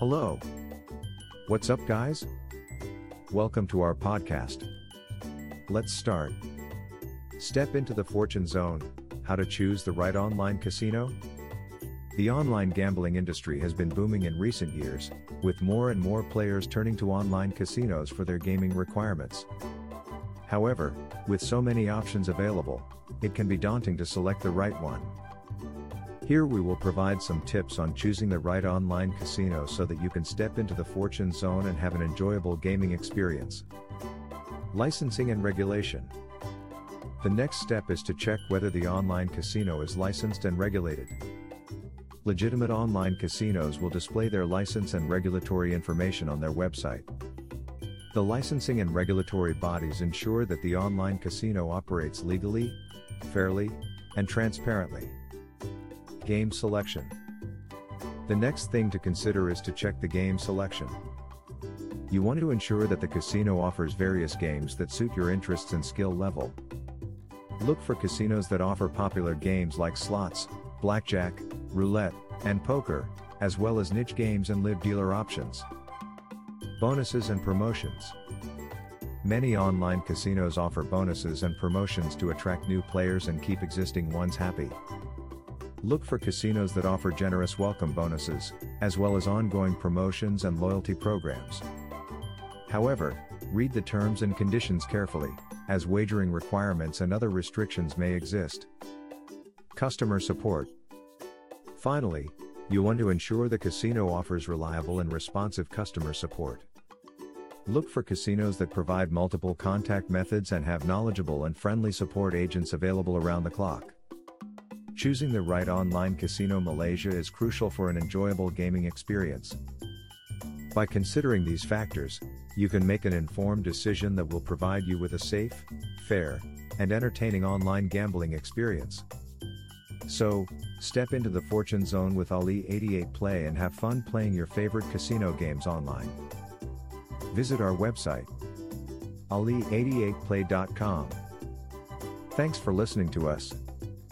Hello. What's up, guys? Welcome to our podcast. Let's start. Step into the fortune zone how to choose the right online casino? The online gambling industry has been booming in recent years, with more and more players turning to online casinos for their gaming requirements. However, with so many options available, it can be daunting to select the right one. Here we will provide some tips on choosing the right online casino so that you can step into the fortune zone and have an enjoyable gaming experience. Licensing and regulation. The next step is to check whether the online casino is licensed and regulated. Legitimate online casinos will display their license and regulatory information on their website. The licensing and regulatory bodies ensure that the online casino operates legally, fairly, and transparently. Game selection. The next thing to consider is to check the game selection. You want to ensure that the casino offers various games that suit your interests and skill level. Look for casinos that offer popular games like slots, blackjack, roulette, and poker, as well as niche games and live dealer options. Bonuses and promotions. Many online casinos offer bonuses and promotions to attract new players and keep existing ones happy. Look for casinos that offer generous welcome bonuses, as well as ongoing promotions and loyalty programs. However, read the terms and conditions carefully, as wagering requirements and other restrictions may exist. Customer support. Finally, you want to ensure the casino offers reliable and responsive customer support. Look for casinos that provide multiple contact methods and have knowledgeable and friendly support agents available around the clock. Choosing the right online casino Malaysia is crucial for an enjoyable gaming experience. By considering these factors, you can make an informed decision that will provide you with a safe, fair, and entertaining online gambling experience. So, step into the fortune zone with Ali 88 Play and have fun playing your favorite casino games online. Visit our website ali88play.com. Thanks for listening to us.